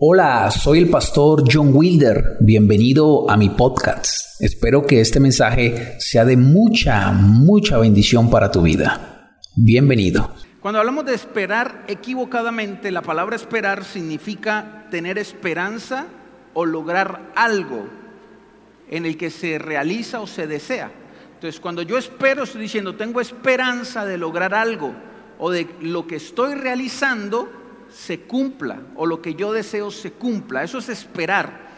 Hola, soy el pastor John Wilder. Bienvenido a mi podcast. Espero que este mensaje sea de mucha, mucha bendición para tu vida. Bienvenido. Cuando hablamos de esperar equivocadamente, la palabra esperar significa tener esperanza o lograr algo en el que se realiza o se desea. Entonces, cuando yo espero, estoy diciendo, tengo esperanza de lograr algo o de lo que estoy realizando se cumpla o lo que yo deseo se cumpla. Eso es esperar,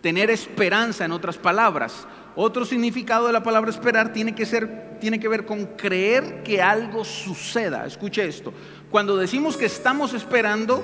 tener esperanza en otras palabras. Otro significado de la palabra esperar tiene que, ser, tiene que ver con creer que algo suceda. Escuche esto. Cuando decimos que estamos esperando,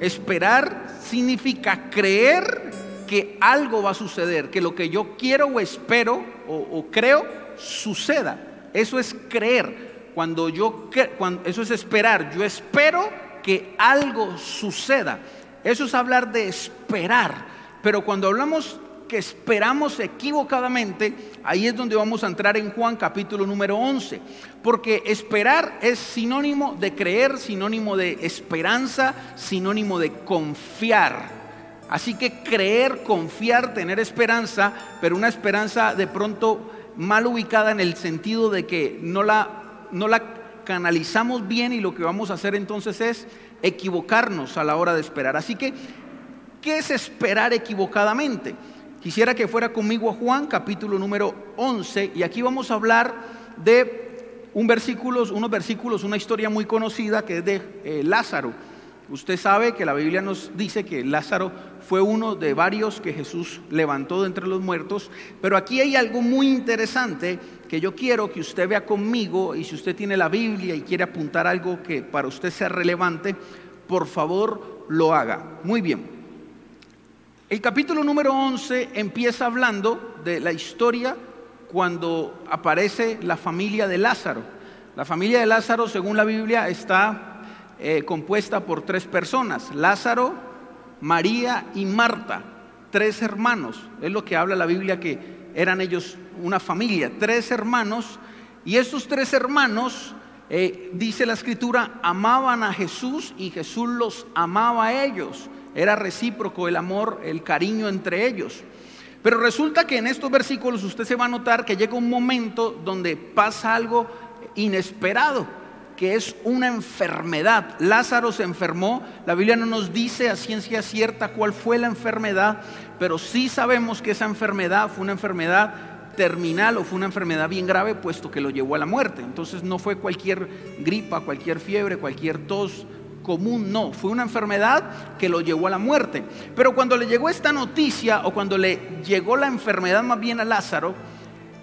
esperar significa creer que algo va a suceder, que lo que yo quiero o espero o, creo suceda. Eso es creer. Cuando yo, cuando, eso es esperar. Yo espero que algo suceda. Eso es hablar de esperar. Pero cuando hablamos que esperamos equivocadamente, ahí es donde vamos a entrar en Juan capítulo número 11. Porque esperar es sinónimo de creer, sinónimo de esperanza, sinónimo de confiar. Así que creer, confiar, tener esperanza, pero una esperanza de pronto mal ubicada en el sentido de que no la, no la canalizamos bien y lo que vamos a hacer entonces es equivocarnos a la hora de esperar. Así que, ¿qué es esperar equivocadamente? Quisiera que fuera conmigo a Juan capítulo número 11 y aquí vamos a hablar de un versículo, unos versículos, una historia muy conocida que es de eh, Lázaro. Usted sabe que la Biblia nos dice que Lázaro fue uno de varios que Jesús levantó de entre los muertos, pero aquí hay algo muy interesante que yo quiero que usted vea conmigo y si usted tiene la Biblia y quiere apuntar algo que para usted sea relevante, por favor lo haga. Muy bien. El capítulo número 11 empieza hablando de la historia cuando aparece la familia de Lázaro. La familia de Lázaro, según la Biblia, está eh, compuesta por tres personas, Lázaro, María y Marta, tres hermanos. Es lo que habla la Biblia que eran ellos una familia, tres hermanos. Y estos tres hermanos, eh, dice la escritura, amaban a Jesús y Jesús los amaba a ellos. Era recíproco el amor, el cariño entre ellos. Pero resulta que en estos versículos usted se va a notar que llega un momento donde pasa algo inesperado que es una enfermedad. Lázaro se enfermó, la Biblia no nos dice a ciencia cierta cuál fue la enfermedad, pero sí sabemos que esa enfermedad fue una enfermedad terminal o fue una enfermedad bien grave, puesto que lo llevó a la muerte. Entonces no fue cualquier gripa, cualquier fiebre, cualquier tos común, no, fue una enfermedad que lo llevó a la muerte. Pero cuando le llegó esta noticia o cuando le llegó la enfermedad más bien a Lázaro,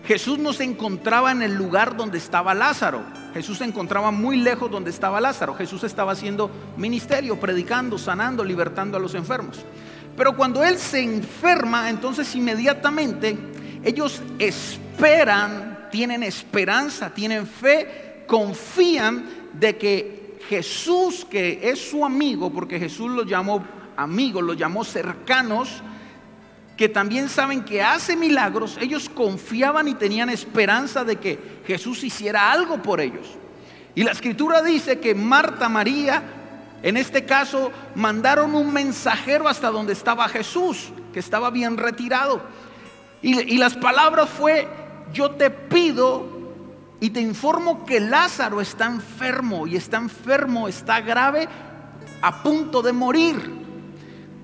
Jesús no se encontraba en el lugar donde estaba Lázaro. Jesús se encontraba muy lejos donde estaba Lázaro. Jesús estaba haciendo ministerio, predicando, sanando, libertando a los enfermos. Pero cuando Él se enferma, entonces inmediatamente ellos esperan, tienen esperanza, tienen fe, confían de que Jesús, que es su amigo, porque Jesús los llamó amigos, los llamó cercanos, que también saben que hace milagros, ellos confiaban y tenían esperanza de que Jesús hiciera algo por ellos. Y la escritura dice que Marta, María, en este caso, mandaron un mensajero hasta donde estaba Jesús, que estaba bien retirado. Y, y las palabras fue, yo te pido y te informo que Lázaro está enfermo y está enfermo, está grave, a punto de morir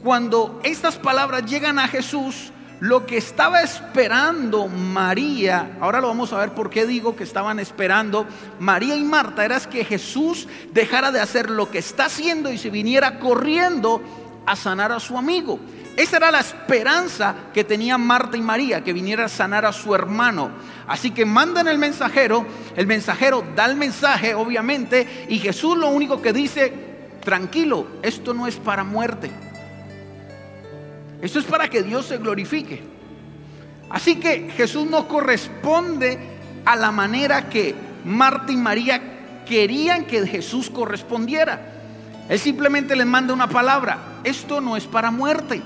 cuando estas palabras llegan a Jesús, lo que estaba esperando María, ahora lo vamos a ver por qué digo que estaban esperando María y Marta, era que Jesús dejara de hacer lo que está haciendo y se viniera corriendo a sanar a su amigo. Esa era la esperanza que tenían Marta y María, que viniera a sanar a su hermano. Así que mandan el mensajero, el mensajero da el mensaje, obviamente, y Jesús lo único que dice, tranquilo, esto no es para muerte esto es para que Dios se glorifique. Así que Jesús no corresponde a la manera que Marta y María querían que Jesús correspondiera. Él simplemente les manda una palabra. Esto no es para muerte.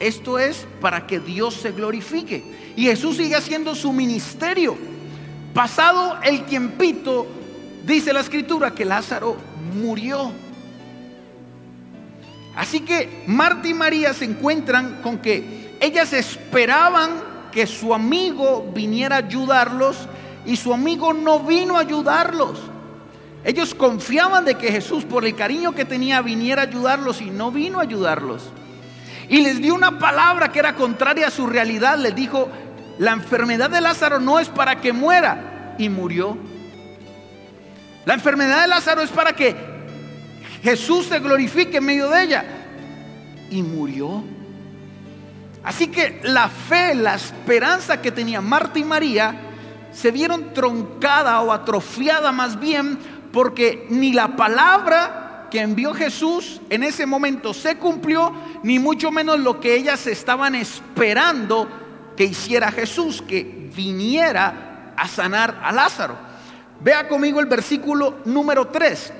Esto es para que Dios se glorifique. Y Jesús sigue haciendo su ministerio. Pasado el tiempito, dice la escritura que Lázaro murió. Así que Marta y María se encuentran con que ellas esperaban que su amigo viniera a ayudarlos y su amigo no vino a ayudarlos. Ellos confiaban de que Jesús, por el cariño que tenía, viniera a ayudarlos y no vino a ayudarlos. Y les dio una palabra que era contraria a su realidad. Les dijo, la enfermedad de Lázaro no es para que muera. Y murió. La enfermedad de Lázaro es para que Jesús se glorifique en medio de ella. Y murió. Así que la fe, la esperanza que tenía Marta y María se vieron troncada o atrofiada más bien porque ni la palabra que envió Jesús en ese momento se cumplió, ni mucho menos lo que ellas estaban esperando que hiciera Jesús, que viniera a sanar a Lázaro. Vea conmigo el versículo número 3.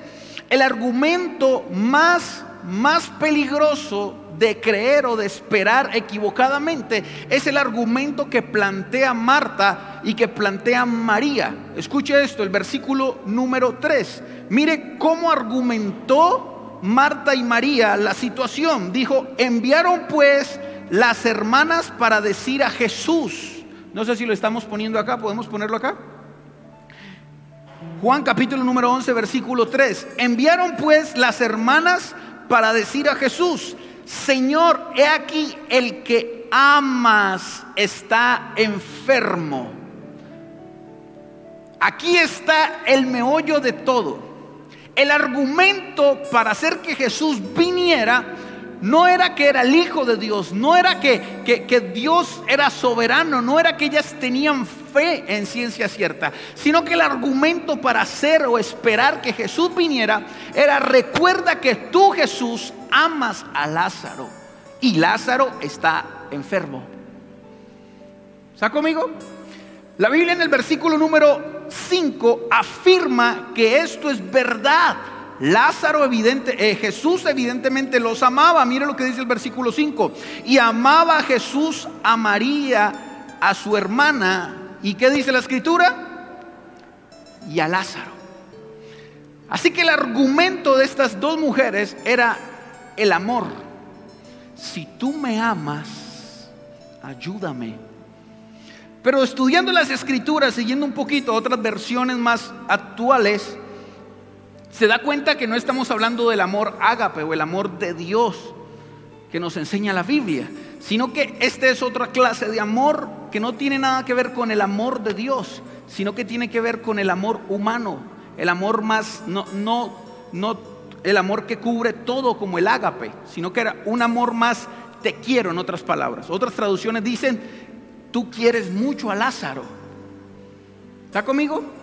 El argumento más, más peligroso de creer o de esperar equivocadamente es el argumento que plantea Marta y que plantea María. Escuche esto, el versículo número 3. Mire cómo argumentó Marta y María la situación. Dijo, enviaron pues las hermanas para decir a Jesús. No sé si lo estamos poniendo acá, podemos ponerlo acá. Juan capítulo número 11, versículo 3. Enviaron pues las hermanas para decir a Jesús, Señor, he aquí el que amas está enfermo. Aquí está el meollo de todo. El argumento para hacer que Jesús viniera no era que era el Hijo de Dios, no era que, que, Dios era soberano, no era que ellas tenían fe en ciencia cierta, sino que el argumento para hacer o esperar que Jesús viniera era recuerda que tú Jesús amas a Lázaro y Lázaro está enfermo. ¿Está conmigo? La Biblia en el versículo número 5 afirma que esto es verdad. Lázaro evidente, eh, Jesús evidentemente los amaba. Mire lo que dice el versículo 5. Y amaba a Jesús a María, a su hermana. ¿Y qué dice la escritura? Y a Lázaro. Así que el argumento de estas dos mujeres era el amor. Si tú me amas, ayúdame. Pero estudiando las escrituras, siguiendo un poquito otras versiones más actuales, se da cuenta que no estamos hablando del amor ágape o el amor de Dios que nos enseña la Biblia, sino que esta es otra clase de amor que no tiene nada que ver con el amor de Dios, sino que tiene que ver con el amor humano, el amor más, no, no, no el amor que cubre todo como el ágape, sino que era un amor más te quiero en otras palabras. Otras traducciones dicen, tú quieres mucho a Lázaro. ¿Está conmigo?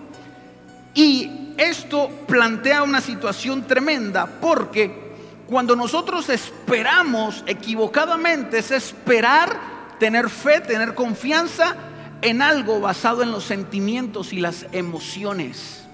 Y esto plantea una situación tremenda porque cuando nosotros esperamos equivocadamente es esperar, tener fe, tener confianza en algo basado en los sentimientos y las emociones.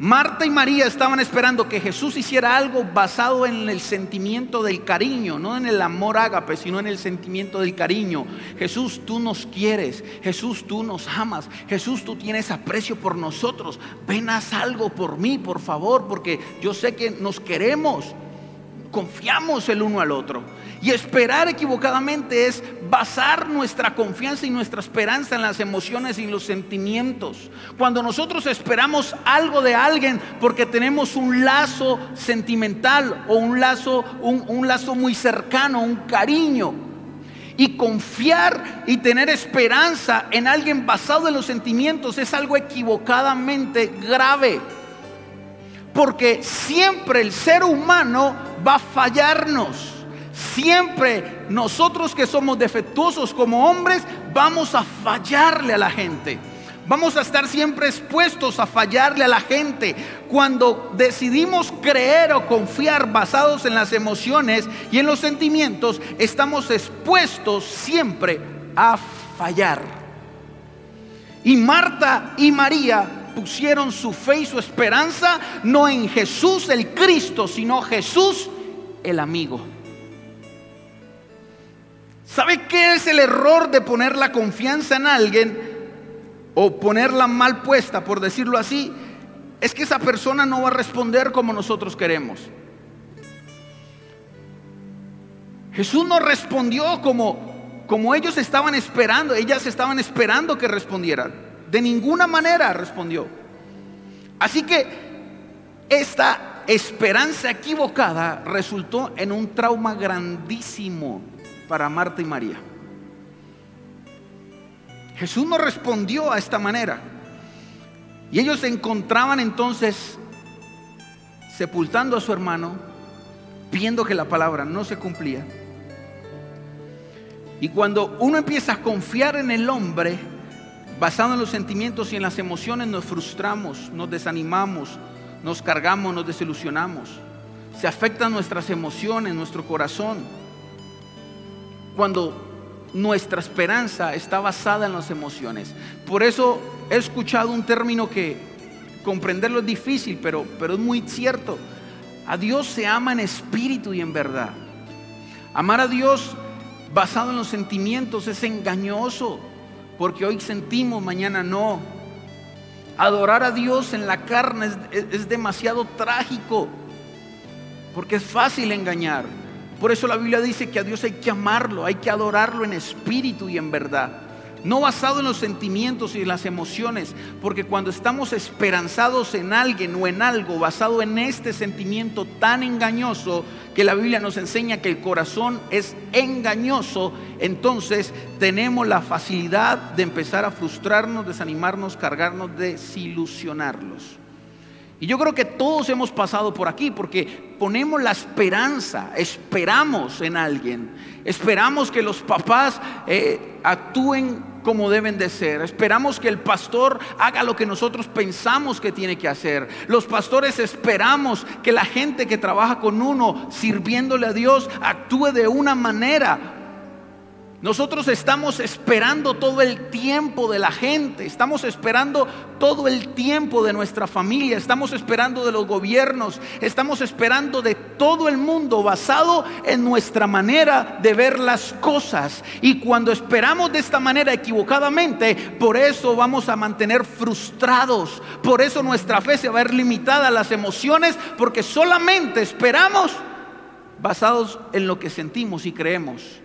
Marta y María estaban esperando que Jesús hiciera algo basado en el sentimiento del cariño, no en el amor ágape, sino en el sentimiento del cariño. Jesús, tú nos quieres. Jesús, tú nos amas. Jesús, tú tienes aprecio por nosotros. Ven, haz algo por mí, por favor, porque yo sé que nos queremos. Confiamos el uno al otro. Y esperar equivocadamente es basar nuestra confianza y nuestra esperanza en las emociones y los sentimientos. Cuando nosotros esperamos algo de alguien porque tenemos un lazo sentimental o un lazo, un, lazo muy cercano, un cariño, y confiar y tener esperanza en alguien basado en los sentimientos es algo equivocadamente grave. Porque siempre el ser humano va a fallarnos. Siempre nosotros que somos defectuosos como hombres vamos a fallarle a la gente. Vamos a estar siempre expuestos a fallarle a la gente. Cuando decidimos creer o confiar basados en las emociones y en los sentimientos, estamos expuestos siempre a fallar. Y Marta y María pusieron su fe y su esperanza no en Jesús el Cristo, sino Jesús el amigo. ¿Sabe qué es el error de poner la confianza en alguien o ponerla mal puesta, por decirlo así? Es que esa persona no va a responder como nosotros queremos. Jesús no respondió como, como ellos estaban esperando, ellas estaban esperando que respondieran. De ninguna manera respondió. Así que esta esperanza equivocada resultó en un trauma grandísimo para Marta y María. Jesús no respondió a esta manera. Y ellos se encontraban entonces sepultando a su hermano, viendo que la palabra no se cumplía. Y cuando uno empieza a confiar en el hombre, basado en los sentimientos y en las emociones, nos frustramos, nos desanimamos, nos cargamos, nos desilusionamos. Se afectan nuestras emociones, nuestro corazón. Cuando nuestra esperanza está basada en las emociones. Por eso he escuchado un término que comprenderlo es difícil, pero, pero es muy cierto. A Dios se ama en espíritu y en verdad. Amar a Dios basado en los sentimientos es engañoso, porque hoy sentimos, mañana no. Adorar a Dios en la carne es, es demasiado trágico, porque es fácil engañar. Por eso la Biblia dice que a Dios hay que amarlo, hay que adorarlo en espíritu y en verdad. No basado en los sentimientos y en las emociones, porque cuando estamos esperanzados en alguien o en algo basado en este sentimiento tan engañoso que la Biblia nos enseña que el corazón es engañoso, entonces tenemos la facilidad de empezar a frustrarnos, desanimarnos, cargarnos, desilusionarlos. Y yo creo que todos hemos pasado por aquí porque ponemos la esperanza, esperamos en alguien, esperamos que los papás eh, actúen como deben de ser, esperamos que el pastor haga lo que nosotros pensamos que tiene que hacer. Los pastores esperamos que la gente que trabaja con uno sirviéndole a Dios actúe de una manera nosotros estamos esperando todo el tiempo de la gente, estamos esperando todo el tiempo de nuestra familia, estamos esperando de los gobiernos, estamos esperando de todo el mundo basado en nuestra manera de ver las cosas. Y cuando esperamos de esta manera equivocadamente, por eso vamos a mantener frustrados, por eso nuestra fe se va a ver limitada a las emociones, porque solamente esperamos basados en lo que sentimos y creemos.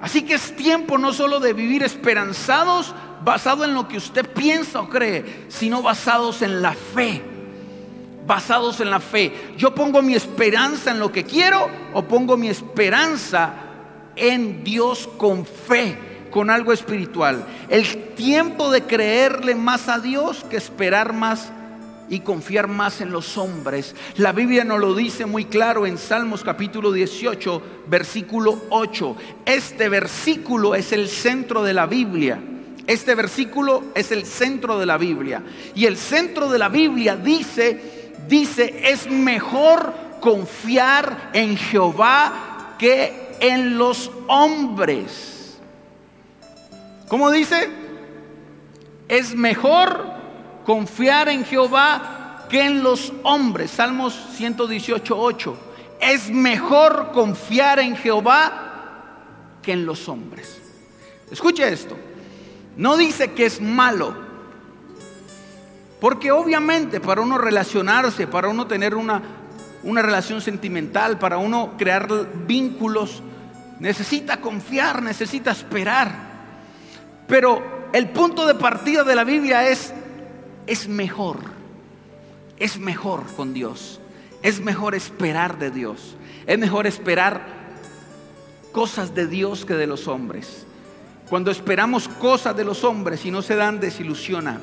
Así que es tiempo no solo de vivir esperanzados, basado en lo que usted piensa o cree, sino basados en la fe. Basados en la fe. Yo pongo mi esperanza en lo que quiero o pongo mi esperanza en Dios con fe, con algo espiritual. El tiempo de creerle más a Dios que esperar más y confiar más en los hombres. La Biblia nos lo dice muy claro en Salmos capítulo 18, versículo 8. Este versículo es el centro de la Biblia. Este versículo es el centro de la Biblia. Y el centro de la Biblia dice, dice, es mejor confiar en Jehová que en los hombres. ¿Cómo dice? Es mejor confiar en Jehová que en los hombres. Salmos 118, 8. Es mejor confiar en Jehová que en los hombres. Escuche esto. No dice que es malo. Porque obviamente para uno relacionarse, para uno tener una, una relación sentimental, para uno crear vínculos, necesita confiar, necesita esperar. Pero el punto de partida de la Biblia es es mejor, es mejor con Dios, es mejor esperar de Dios, es mejor esperar cosas de Dios que de los hombres. Cuando esperamos cosas de los hombres y no se dan, desilusiona.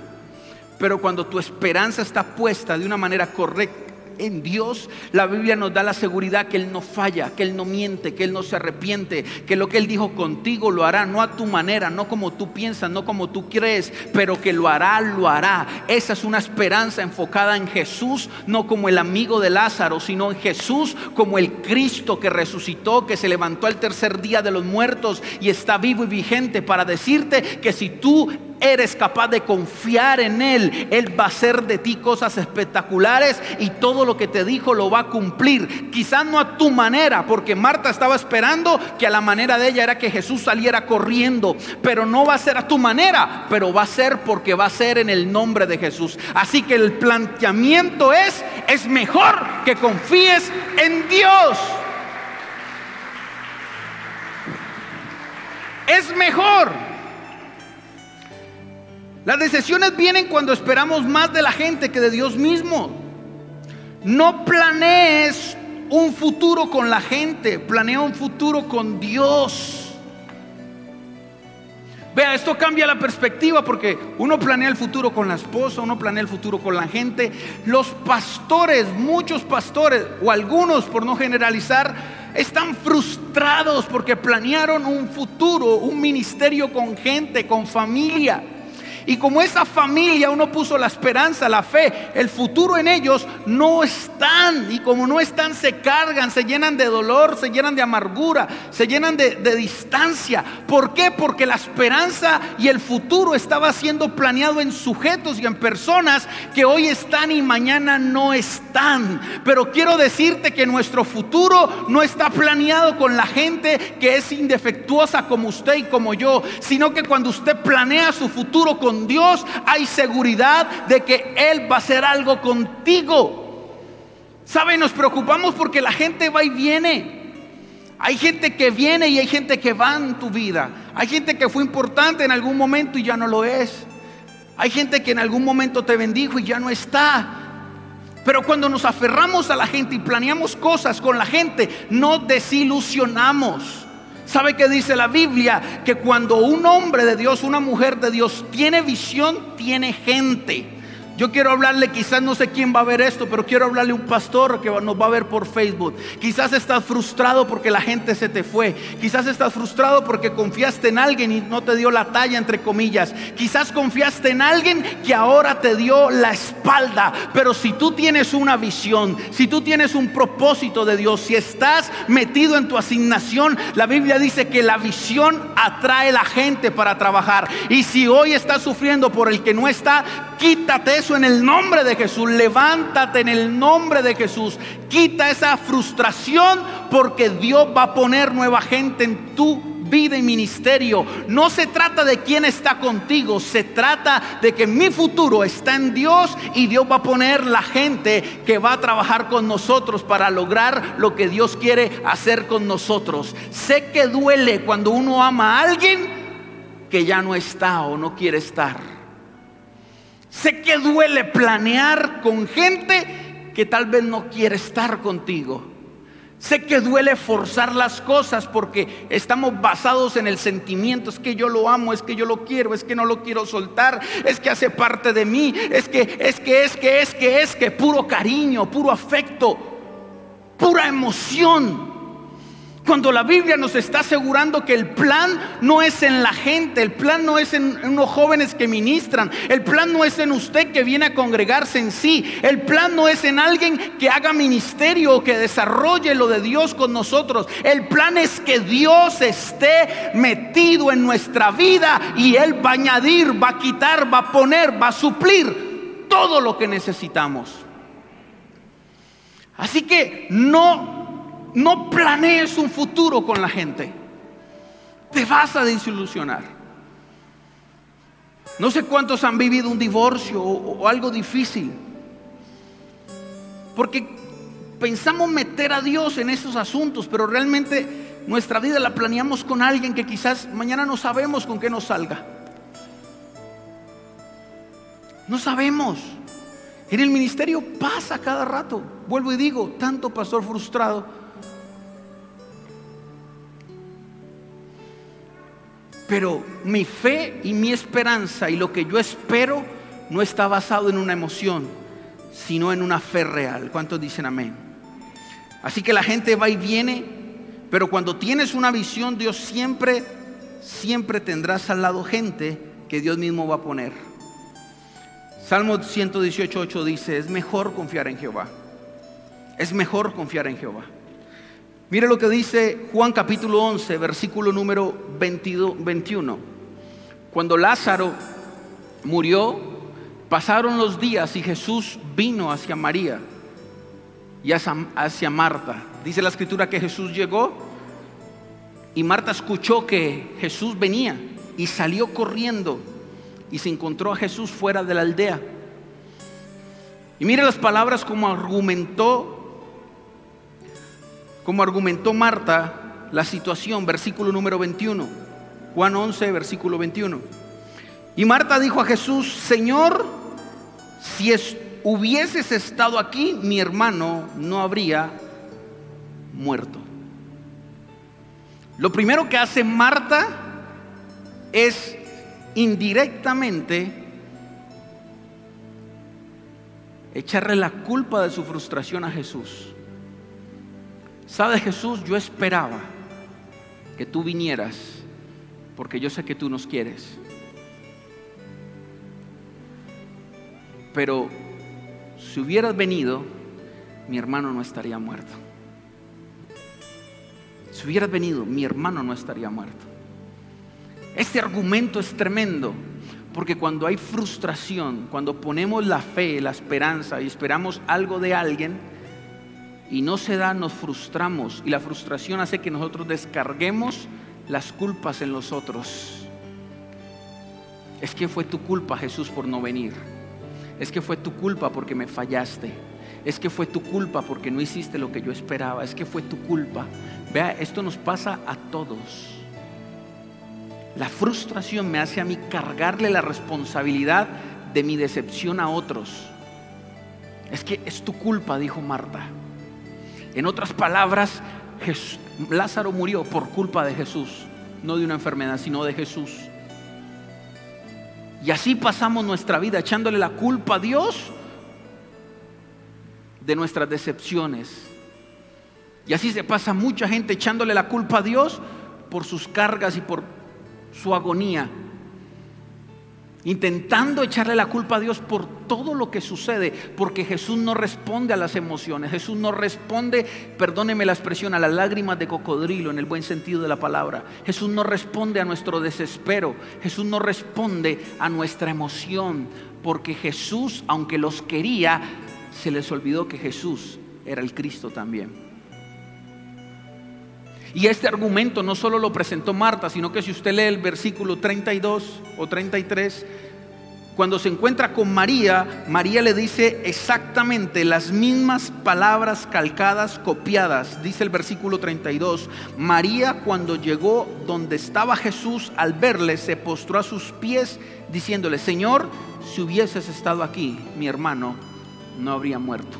Pero cuando tu esperanza está puesta de una manera correcta, en Dios, la Biblia nos da la seguridad que Él no falla, que Él no miente, que Él no se arrepiente, que lo que Él dijo contigo lo hará, no a tu manera, no como tú piensas, no como tú crees, pero que lo hará, lo hará. Esa es una esperanza enfocada en Jesús, no como el amigo de Lázaro, sino en Jesús como el Cristo que resucitó, que se levantó al tercer día de los muertos y está vivo y vigente para decirte que si tú eres capaz de confiar en Él, Él va a hacer de ti cosas espectaculares y todo lo que te dijo lo va a cumplir. Quizás no a tu manera, porque Marta estaba esperando que a la manera de ella era que Jesús saliera corriendo, pero no va a ser a tu manera, pero va a ser porque va a ser en el nombre de Jesús. Así que el planteamiento es es mejor que confíes en Dios. Es mejor. Las decisiones vienen cuando esperamos más de la gente que de Dios mismo. No planees un futuro con la gente, planea un futuro con Dios. Vea, esto cambia la perspectiva porque uno planea el futuro con la esposa, uno planea el futuro con la gente. Los pastores, muchos pastores, o algunos por no generalizar, están frustrados porque planearon un futuro, un ministerio con gente, con familia. Y como esa familia uno puso la esperanza, la fe, el futuro en ellos no están. Y como no están, se cargan, se llenan de dolor, se llenan de amargura, se llenan de, distancia. ¿Por qué? Porque la esperanza y el futuro estaba siendo planeado en sujetos y en personas que hoy están y mañana no están. Pero quiero decirte que nuestro futuro no está planeado con la gente que es indefectuosa como usted y como yo, sino que cuando usted planea su futuro con Dios hay seguridad de que Él va a hacer algo contigo. ¿Sabe? Nos preocupamos porque la gente va y viene. Hay gente que viene y hay gente que va en tu vida. Hay gente que fue importante en algún momento y ya no lo es. Hay gente que en algún momento te bendijo y ya no está. Pero cuando nos aferramos a la gente y planeamos cosas con la gente, no desilusionamos. ¿Sabe qué dice la Biblia? Que cuando un hombre de Dios, una mujer de Dios tiene visión, tiene gente. Yo quiero hablarle, quizás no sé quién va a ver esto, pero quiero hablarle a un pastor que nos va a ver por Facebook. Quizás estás frustrado porque la gente se te fue. Quizás estás frustrado porque confiaste en alguien y no te dio la talla, entre comillas. Quizás confiaste en alguien que ahora te dio la espalda. Pero si tú tienes una visión, si tú tienes un propósito de Dios, si estás metido en tu asignación, la Biblia dice que la visión atrae la gente para trabajar. Y si hoy estás sufriendo por el que no está, quítate en el nombre de Jesús. Levántate en el nombre de Jesús. Quita esa frustración porque Dios va a poner nueva gente en tu vida y ministerio. No se trata de quién está contigo, se trata de que mi futuro está en Dios y Dios va a poner la gente que va a trabajar con nosotros para lograr lo que Dios quiere hacer con nosotros. Sé que duele cuando uno ama a alguien que ya no está o no quiere estar. Sé que duele planear con gente que tal vez no quiere estar contigo. Sé que duele forzar las cosas porque estamos basados en el sentimiento. Es que yo lo amo, es que yo lo quiero, es que no lo quiero soltar, es que hace parte de mí, es que, es que, es que, es que, es que, puro cariño, puro afecto, pura emoción. Cuando la Biblia nos está asegurando que el plan no es en la gente, el plan no es en unos jóvenes que ministran, el plan no es en usted que viene a congregarse en sí, el plan no es en alguien que haga ministerio o que desarrolle lo de Dios con nosotros. El plan es que Dios esté metido en nuestra vida y Él va a añadir, va a quitar, va a poner, va a suplir todo lo que necesitamos. Así que no no planees un futuro con la gente. Te vas a desilusionar. No sé cuántos han vivido un divorcio o, algo difícil. Porque pensamos meter a Dios en esos asuntos, pero realmente nuestra vida la planeamos con alguien que quizás mañana no sabemos con qué nos salga. No sabemos. En el ministerio pasa cada rato. Vuelvo y digo, tanto pastor frustrado Pero mi fe y mi esperanza y lo que yo espero no está basado en una emoción, sino en una fe real. ¿Cuántos dicen amén? Así que la gente va y viene, pero cuando tienes una visión, Dios siempre, siempre tendrás al lado gente que Dios mismo va a poner. Salmo 118.8 dice, es mejor confiar en Jehová. Es mejor confiar en Jehová. Mire lo que dice Juan capítulo 11, versículo número 21. Cuando Lázaro murió, pasaron los días y Jesús vino hacia María y hacia Marta. Dice la escritura que Jesús llegó y Marta escuchó que Jesús venía y salió corriendo y se encontró a Jesús fuera de la aldea. Y mire las palabras como argumentó, como argumentó Marta la situación, versículo número 21, Juan 11, versículo 21. Y Marta dijo a Jesús, Señor, si hubieses estado aquí, mi hermano no habría muerto. Lo primero que hace Marta es indirectamente echarle la culpa de su frustración a Jesús. ¿Sabe Jesús? Yo esperaba que tú vinieras porque yo sé que tú nos quieres. Pero si hubieras venido, mi hermano no estaría muerto. Si hubieras venido, mi hermano no estaría muerto. Este argumento es tremendo, porque cuando hay frustración, cuando ponemos la fe, la esperanza y esperamos algo de alguien y no se da, nos frustramos y la frustración hace que nosotros descarguemos las culpas en los otros. Es que fue tu culpa, Jesús, por no venir. Es que fue tu culpa porque me fallaste. Es que fue tu culpa porque no hiciste lo que yo esperaba. Es que fue tu culpa. Vea, esto nos pasa a todos. La frustración me hace a mí cargarle la responsabilidad de mi decepción a otros. Es que es tu culpa, dijo Marta. En otras palabras, Lázaro murió por culpa de Jesús, no de una enfermedad, sino de Jesús. Y así pasamos nuestra vida echándole la culpa a Dios de nuestras decepciones. Y así se pasa mucha gente echándole la culpa a Dios por sus cargas y por su agonía, intentando echarle la culpa a Dios por todo lo que sucede, porque Jesús no responde a las emociones, Jesús no responde, perdóneme la expresión, a las lágrimas de cocodrilo en el buen sentido de la palabra. Jesús no responde a nuestro desespero, Jesús no responde a nuestra emoción, porque Jesús, aunque los quería, se les olvidó que Jesús era el Cristo también. Y este argumento no solo lo presentó Marta, sino que si usted lee el versículo 32 o 33, cuando se encuentra con María, María le dice exactamente las mismas palabras calcadas, copiadas. Dice el versículo 32, María cuando llegó donde estaba Jesús, al verle, se postró a sus pies diciéndole, Señor, si hubieses estado aquí, mi hermano no habría muerto.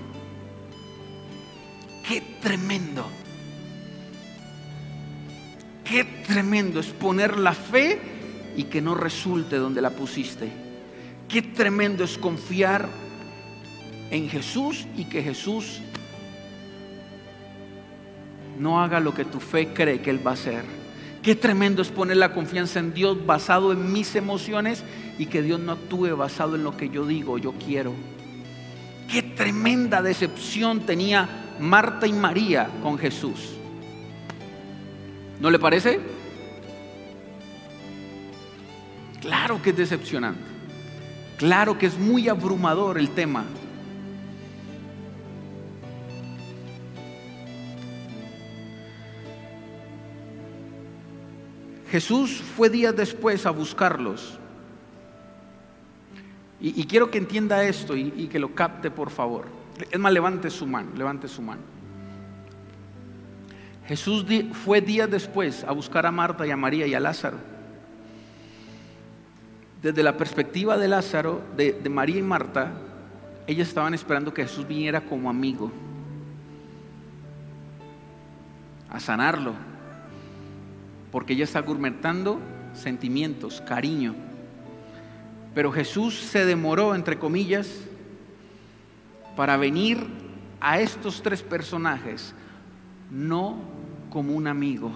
Qué tremendo Qué tremendo es poner la fe y que no resulte donde la pusiste. Qué tremendo es confiar en Jesús y que Jesús no haga lo que tu fe cree que Él va a hacer. Qué tremendo es poner la confianza en Dios basado en mis emociones y que Dios no actúe basado en lo que yo digo, yo quiero. Qué tremenda decepción tenía Marta y María con Jesús. ¿No le parece? Claro que es decepcionante. Claro que es muy abrumador el tema. Jesús fue días después a buscarlos. Y, quiero que entienda esto y, y que lo capte, por favor. Es más, levante su mano, levante su mano. Jesús fue días después a buscar a Marta y a María y a Lázaro. Desde la perspectiva de Lázaro, de, María y Marta, ellas estaban esperando que Jesús viniera como amigo a sanarlo, porque ella está gourmetando sentimientos, cariño. Pero Jesús se demoró, entre comillas, para venir a estos tres personajes, no como un amigo,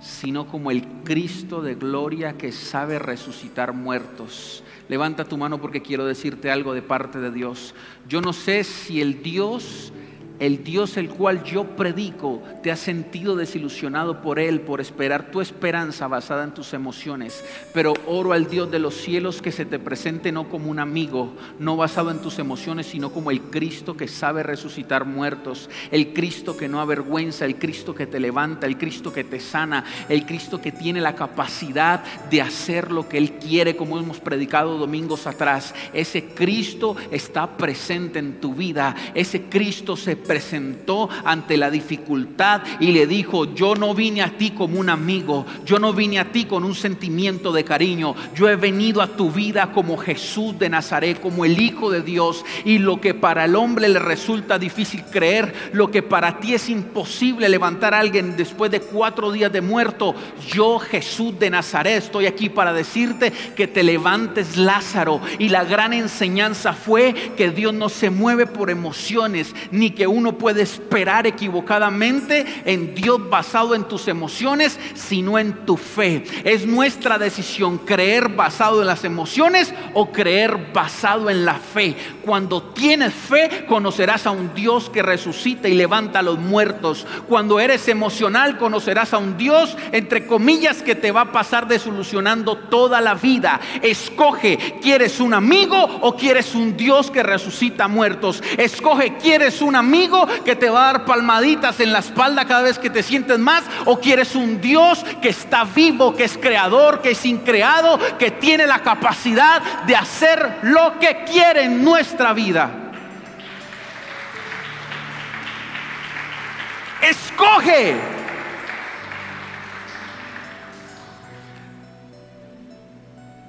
sino como el Cristo de gloria que sabe resucitar muertos. Levanta tu mano porque quiero decirte algo de parte de Dios. Yo no sé si el Dios el Dios el cual yo predico, te has sentido desilusionado por Él, por esperar tu esperanza basada en tus emociones. Pero oro al Dios de los cielos que se te presente no como un amigo, no basado en tus emociones, sino como el Cristo que sabe resucitar muertos, el Cristo que no avergüenza, el Cristo que te levanta, el Cristo que te sana, el Cristo que tiene la capacidad de hacer lo que Él quiere, como hemos predicado domingos atrás. Ese Cristo está presente en tu vida, ese Cristo se presentó ante la dificultad y le dijo, yo no vine a ti como un amigo, yo no vine a ti con un sentimiento de cariño, yo he venido a tu vida como Jesús de Nazaret, como el Hijo de Dios. Y lo que para el hombre le resulta difícil creer, lo que para ti es imposible levantar a alguien después de cuatro días de muerto, yo Jesús de Nazaret estoy aquí para decirte que te levantes Lázaro. Y la gran enseñanza fue que Dios no se mueve por emociones, ni que uno puede esperar equivocadamente en Dios basado en tus emociones, sino en tu fe. Es nuestra decisión creer basado en las emociones o creer basado en la fe. Cuando tienes fe, conocerás a un Dios que resucita y levanta a los muertos. Cuando eres emocional, conocerás a un Dios, entre comillas, que te va a pasar desolucionando toda la vida. Escoge, ¿quieres un amigo o quieres un Dios que resucita muertos? Escoge, ¿quieres un amigo que te va a dar palmaditas en la espalda cada vez que te sientes más? ¿O quieres un Dios que está vivo, que es creador, que es increado, que tiene la capacidad de hacer lo que quiere en nuestra vida? Escoge.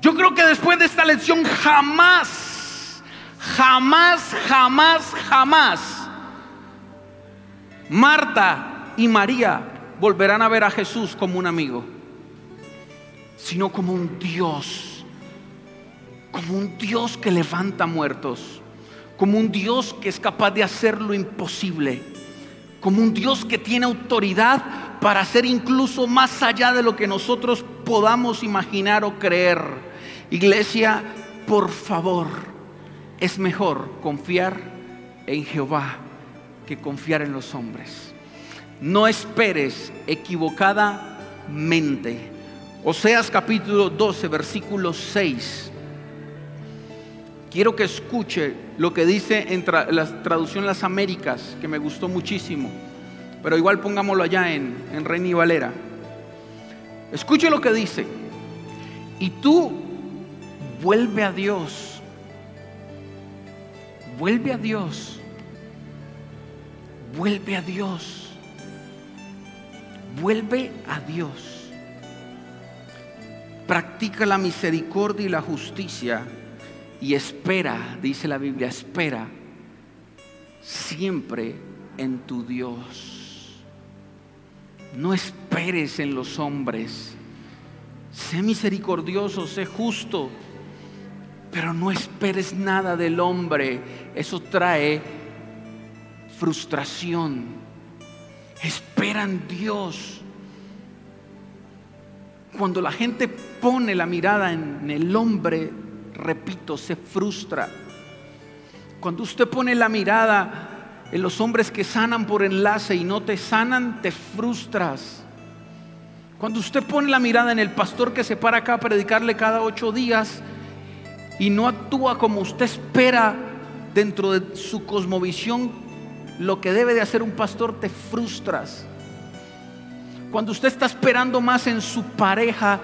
Yo creo que después de esta lección jamás, jamás, jamás, jamás Marta y María volverán a ver a Jesús como un amigo, sino como un Dios, como un Dios que levanta muertos, como un Dios que es capaz de hacer lo imposible, como un Dios que tiene autoridad para hacer incluso más allá de lo que nosotros podamos imaginar o creer. Iglesia, por favor, es mejor confiar en Jehová que confiar en los hombres. No esperes equivocadamente. Oseas capítulo 12, versículo 6. Quiero que escuche lo que dice en la traducción Las Américas, que me gustó muchísimo. Pero igual pongámoslo allá en, en Reina y Valera. Escuche lo que dice. Y tú vuelve a Dios. Vuelve a Dios Vuelve a Dios. Vuelve a Dios. Practica la misericordia y la justicia y espera, dice la Biblia, espera siempre en tu Dios. No esperes en los hombres. Sé misericordioso, sé justo, pero no esperes nada del hombre. Eso trae frustración. Esperan Dios. Cuando la gente pone la mirada en el hombre, repito, se frustra. Cuando usted pone la mirada en los hombres que sanan por enlace y no te sanan, te frustras. Cuando usted pone la mirada en el pastor que se para acá a predicarle cada ocho días y no actúa como usted espera dentro de su cosmovisión lo que debe de hacer un pastor, te frustras. Cuando usted está esperando más en su pareja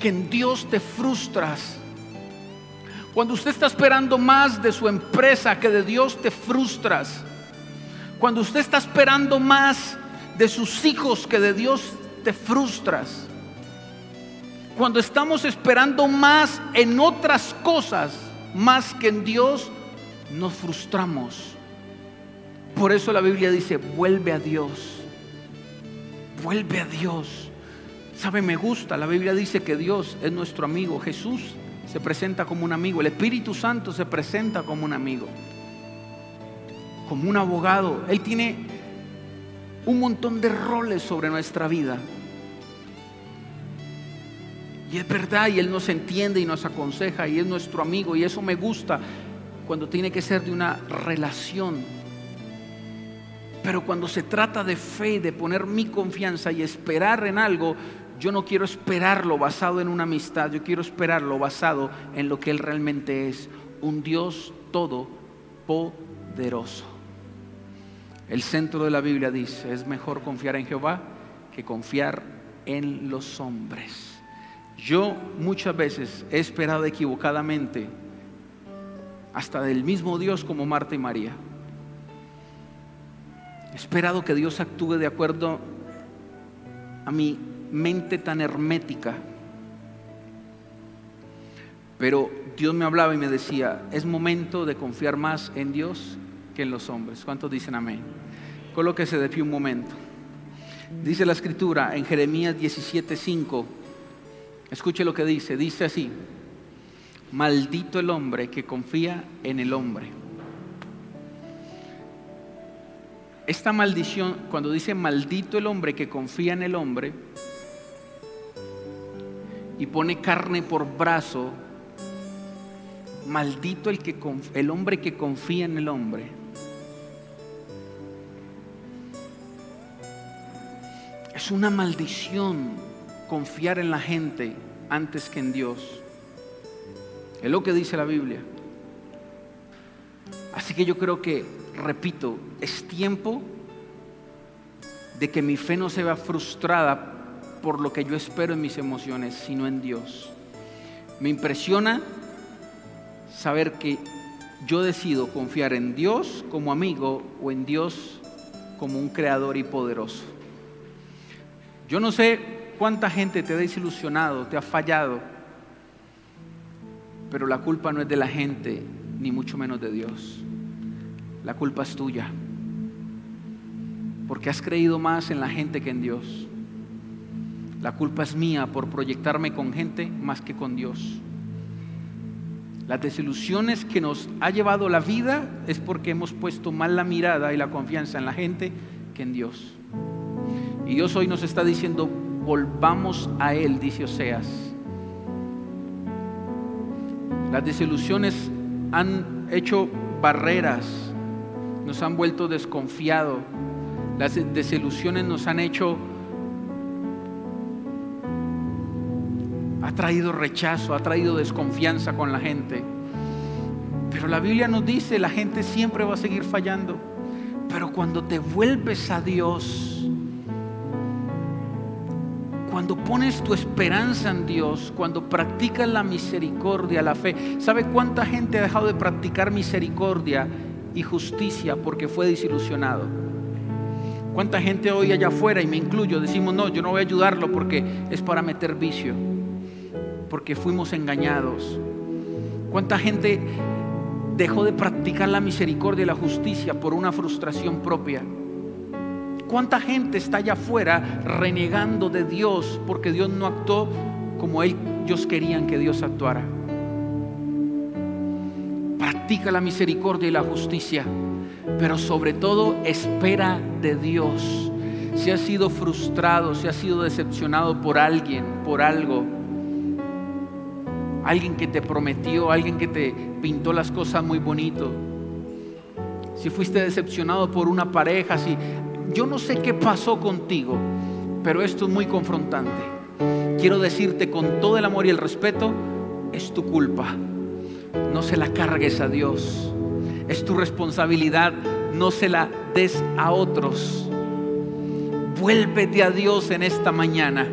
que en Dios, te frustras. Cuando usted está esperando más de su empresa que de Dios, te frustras. Cuando usted está esperando más de sus hijos que de Dios, te frustras. Cuando estamos esperando más en otras cosas, más que en Dios, nos frustramos. Por eso la Biblia dice, vuelve a Dios. Vuelve a Dios. ¿Sabe? Me gusta. La Biblia dice que Dios es nuestro amigo. Jesús se presenta como un amigo. El Espíritu Santo se presenta como un amigo. Como un abogado. Él tiene un montón de roles sobre nuestra vida. Y es verdad, y Él nos entiende y nos aconseja, y es nuestro amigo, y eso me gusta cuando tiene que ser de una relación Pero cuando se trata de fe, de poner mi confianza y esperar en algo, yo no quiero esperarlo basado en una amistad, yo quiero esperarlo basado en lo que Él realmente es, un Dios todopoderoso. El centro de la Biblia dice, es mejor confiar en Jehová que confiar en los hombres. Yo muchas veces he esperado equivocadamente hasta del mismo Dios como Marta y María. He esperado que Dios actúe de acuerdo a mi mente tan hermética. Pero Dios me hablaba y me decía, es momento de confiar más en Dios que en los hombres. ¿Cuántos dicen amén? Colóquese de pie un momento. Dice la escritura en Jeremías 17:5. Escuche lo que dice. Dice así: Maldito el hombre que confía en el hombre. Esta maldición, cuando dice maldito el hombre que confía en el hombre y pone carne por brazo, maldito el, que, el hombre que confía en el hombre. Es una maldición confiar en la gente antes que en Dios. Es lo que dice la Biblia. Así que yo creo que, repito, es tiempo de que mi fe no se vea frustrada por lo que yo espero en mis emociones, sino en Dios. Me impresiona saber que yo decido confiar en Dios como amigo o en Dios como un creador y poderoso. Yo no sé cuánta gente te ha desilusionado, te ha fallado pero la culpa no es de la gente, ni mucho menos de Dios. La culpa es tuya. Porque has creído más en la gente que en Dios. La culpa es mía por proyectarme con gente más que con Dios. Las desilusiones que nos ha llevado la vida es porque hemos puesto mal la mirada y la confianza en la gente que en Dios. Y Dios hoy nos está diciendo, volvamos a Él, dice Oseas. Las desilusiones han hecho barreras, nos han vuelto desconfiados. Las desilusiones nos han hecho, ha traído rechazo, ha traído desconfianza con la gente. Pero la Biblia nos dice, la gente siempre va a seguir fallando. Pero cuando te vuelves a Dios, cuando pones tu esperanza en Dios, cuando practicas la misericordia, la fe, ¿sabe cuánta gente ha dejado de practicar misericordia y justicia porque fue desilusionado? ¿Cuánta gente hoy allá afuera, y me incluyo, decimos, no, yo no voy a ayudarlo porque es para meter vicio, porque fuimos engañados? ¿Cuánta gente dejó de practicar la misericordia y la justicia por una frustración propia? ¿Cuánta gente está allá afuera renegando de Dios porque Dios no actuó como ellos querían que Dios actuara? Practica la misericordia y la justicia, pero sobre todo espera de Dios. Si has sido frustrado, si has sido decepcionado por alguien, por algo, alguien que te prometió, alguien que te pintó las cosas muy bonito, si fuiste decepcionado por una pareja, si yo no sé qué pasó contigo, pero esto es muy confrontante. Quiero decirte con todo el amor y el respeto, es tu culpa. No se la cargues a Dios. Es tu responsabilidad, no se la des a otros. Vuélvete a Dios en esta mañana.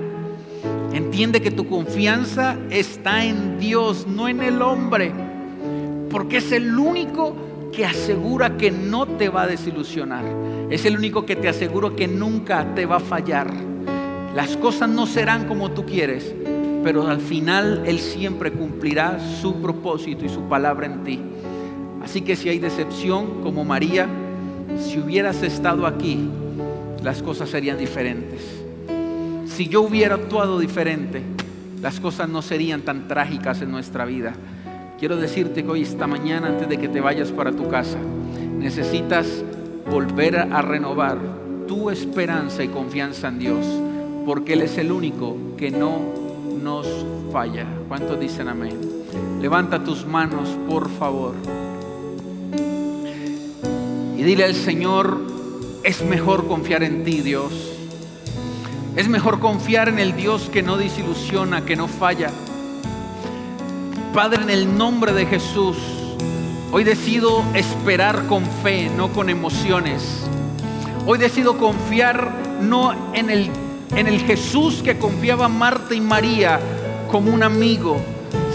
Entiende que tu confianza está en Dios, no en el hombre, porque es el único que asegura que no te va a desilusionar. Es el único que te asegura que nunca te va a fallar. Las cosas no serán como tú quieres, pero al final Él siempre cumplirá su propósito y su palabra en ti. Así que si hay decepción como María, si hubieras estado aquí, las cosas serían diferentes. Si yo hubiera actuado diferente, las cosas no serían tan trágicas en nuestra vida. Quiero decirte que hoy, esta mañana, antes de que te vayas para tu casa, necesitas volver a renovar tu esperanza y confianza en Dios, porque Él es el único que no nos falla. ¿Cuántos dicen amén? Levanta tus manos, por favor. Y dile al Señor, es mejor confiar en ti, Dios. Es mejor confiar en el Dios que no desilusiona, que no falla. Padre, en el nombre de Jesús, hoy decido esperar con fe, no con emociones. Hoy decido confiar no en el, en el Jesús que confiaba Marta y María como un amigo,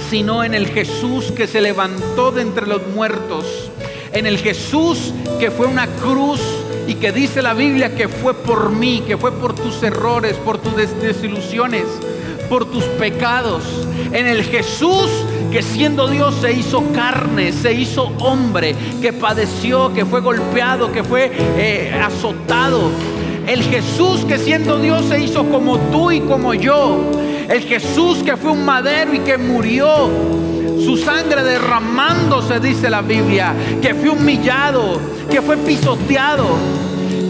sino en el Jesús que se levantó de entre los muertos, en el Jesús que fue una cruz y que dice la Biblia que fue por mí, que fue por tus errores, por tus desilusiones, por tus pecados, en el Jesús que siendo Dios se hizo carne, se hizo hombre, que padeció, que fue golpeado, que fue eh, azotado. El Jesús que siendo Dios se hizo como tú y como yo. El Jesús que fue un madero y que murió. Su sangre derramándose, dice la Biblia. Que fue humillado, que fue pisoteado,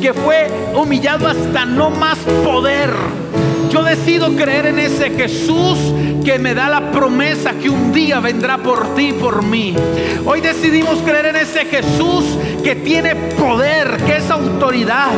que fue humillado hasta no más poder yo decido creer en ese Jesús que me da la promesa que un día vendrá por ti y por mí. Hoy decidimos creer en ese Jesús que tiene poder, autoridad,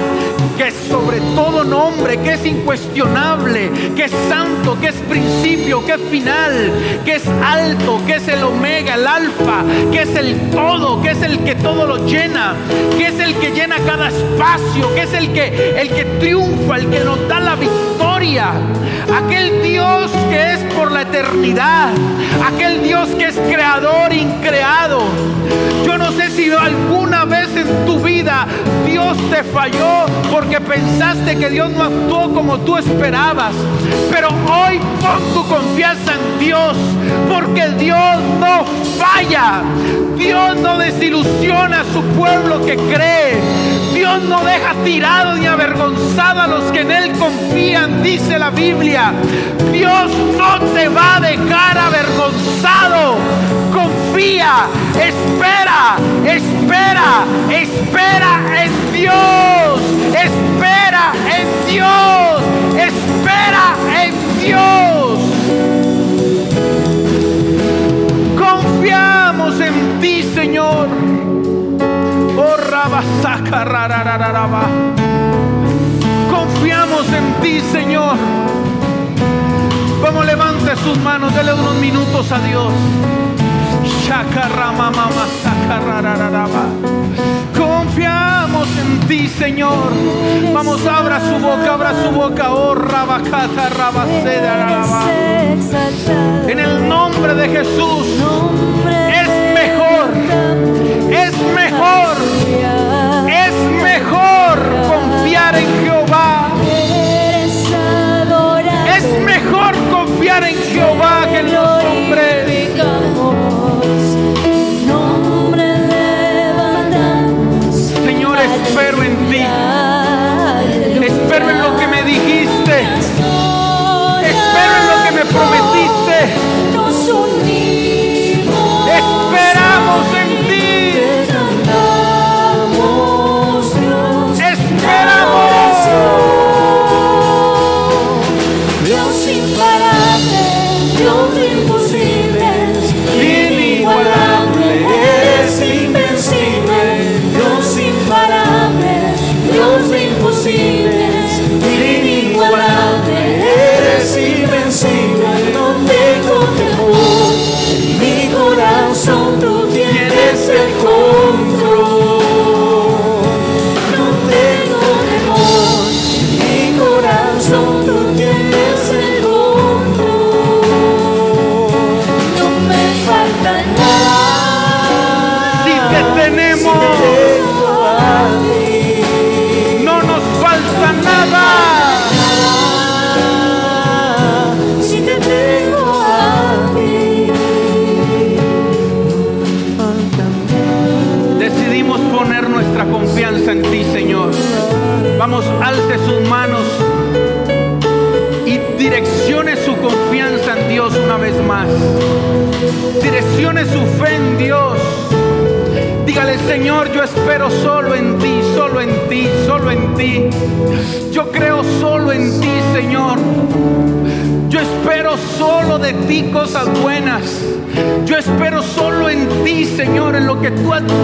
que es sobre todo nombre, que es incuestionable, que es santo, que es principio, que es final, que es alto, que es el omega, el alfa, que es el todo, que es el que todo lo llena, que es el que llena cada espacio, que es el que el que triunfa, el que nos da la victoria aquel Dios que es por la eternidad, aquel Dios que es creador increado. Yo no sé si alguna vez en tu vida Dios te falló porque pensaste que Dios no actuó como tú esperabas, pero hoy pon tu confianza en Dios porque Dios no falla. Dios no desilusiona a su pueblo que cree. Dios no deja tirado ni avergonzado a los que en Él confían, dice la Biblia. Dios no te va a dejar avergonzado. Confía, espera, espera, espera en Dios. Espera en Dios. Espera en Dios. Confiamos en ti, Señor. Confiamos en ti, Señor. Como levante sus manos, dele unos minutos a Dios. Confiamos en ti, Señor. Vamos, abra su boca, abra su boca. Oh, rabacata, En el nombre de Jesús. Es mejor. Es mejor. Confiar en Jehová. Es mejor confiar en Jehová que en los hombres. Señor, espero en ti. Espero en lo que me dijiste. Espero en lo que me prometiste.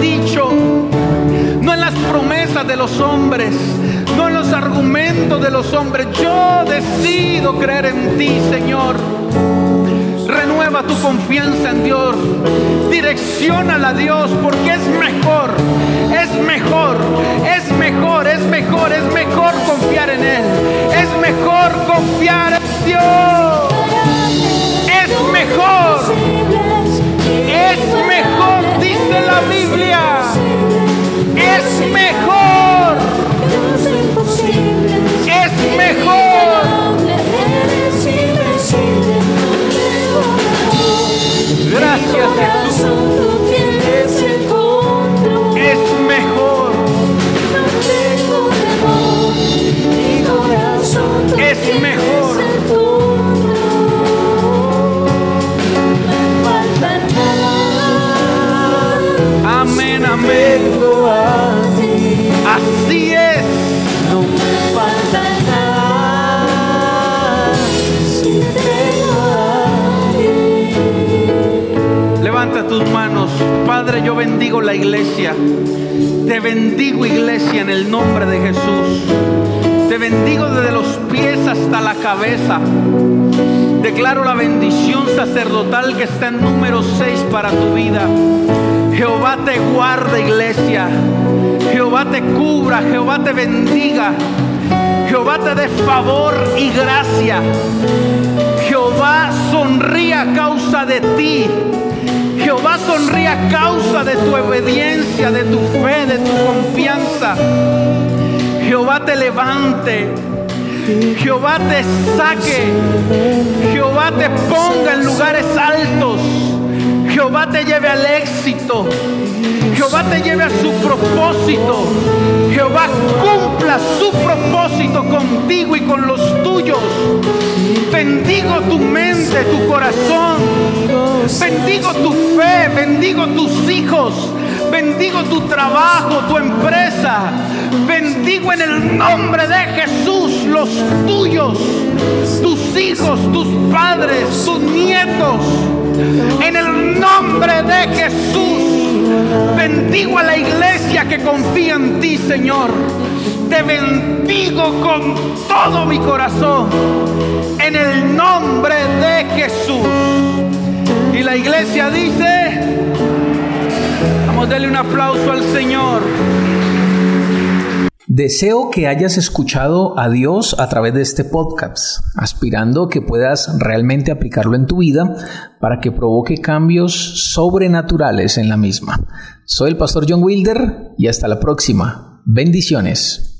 Dicho. No en las promesas de los hombres, no en los argumentos de los hombres. Yo decido creer en ti, Señor. Renueva tu confianza en Dios. Direcciónala a Dios porque es mejor, es mejor, es mejor, es mejor, es mejor confiar en Él. Es mejor confiar en Dios. Es mejor. Es mejor. Gracias Jesús. Es mejor. Es mejor. Amén, amén. Manos. Padre, yo bendigo la iglesia. Te bendigo iglesia en el nombre de Jesús. Te bendigo desde los pies hasta la cabeza. Declaro la bendición sacerdotal que está en número 6 para tu vida. Jehová te guarda iglesia. Jehová te cubra. Jehová te bendiga. Jehová te dé favor y gracia. Jehová sonríe a causa de ti. Sonríe a causa de tu obediencia, de tu fe, de tu confianza. Jehová te levante. Jehová te saque. Jehová te ponga en lugares altos. Jehová te lleve al éxito. Jehová te lleve a su propósito. Jehová cumpla su propósito contigo y con los tuyos. Bendigo tu mente, tu corazón. Bendigo tu fe, bendigo tus hijos. Bendigo tu trabajo, tu empresa. Bendigo en el nombre de Jesús los tuyos, tus hijos, tus padres, tus nietos. En el nombre de Jesús. Bendigo a la iglesia que confía en ti, Señor. Te bendigo con todo mi corazón. En el nombre de Jesús. Y la iglesia dice, vamos a darle un aplauso al Señor. Deseo que hayas escuchado a Dios a través de este podcast, aspirando que puedas realmente aplicarlo en tu vida para que provoque cambios sobrenaturales en la misma. Soy el pastor John Wilder y hasta la próxima. Bendiciones.